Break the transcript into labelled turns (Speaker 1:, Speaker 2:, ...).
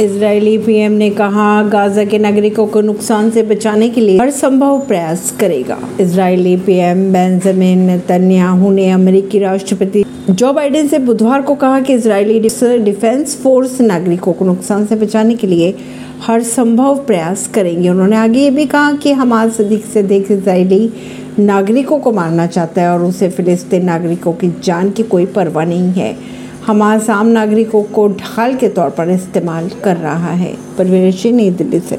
Speaker 1: Israeli PM ने कहा, Gaza के नागरिकों को नुकसान से बचाने के लिए हर संभव प्रयास करेगा। इजरायली पीएम बेंजामिन नेतन्याहू ने अमेरिकी राष्ट्रपति जो बाइडेन से बुधवार को कहा कि इसराइली डिफेंस फोर्स नागरिकों को नुकसान से बचाने के लिए हर संभव प्रयास करेंगे। उन्होंने आगे ये भी कहा कि हमास अधिक से अधिक इसराइली नागरिकों को मारना चाहता है और उसे फिलिस्तीन नागरिकों की जान की कोई परवाह नहीं है। हमास आम नागरिकों को ढाल के तौर पर इस्तेमाल कर रहा है। परवीन सिंह, नई दिल्ली से।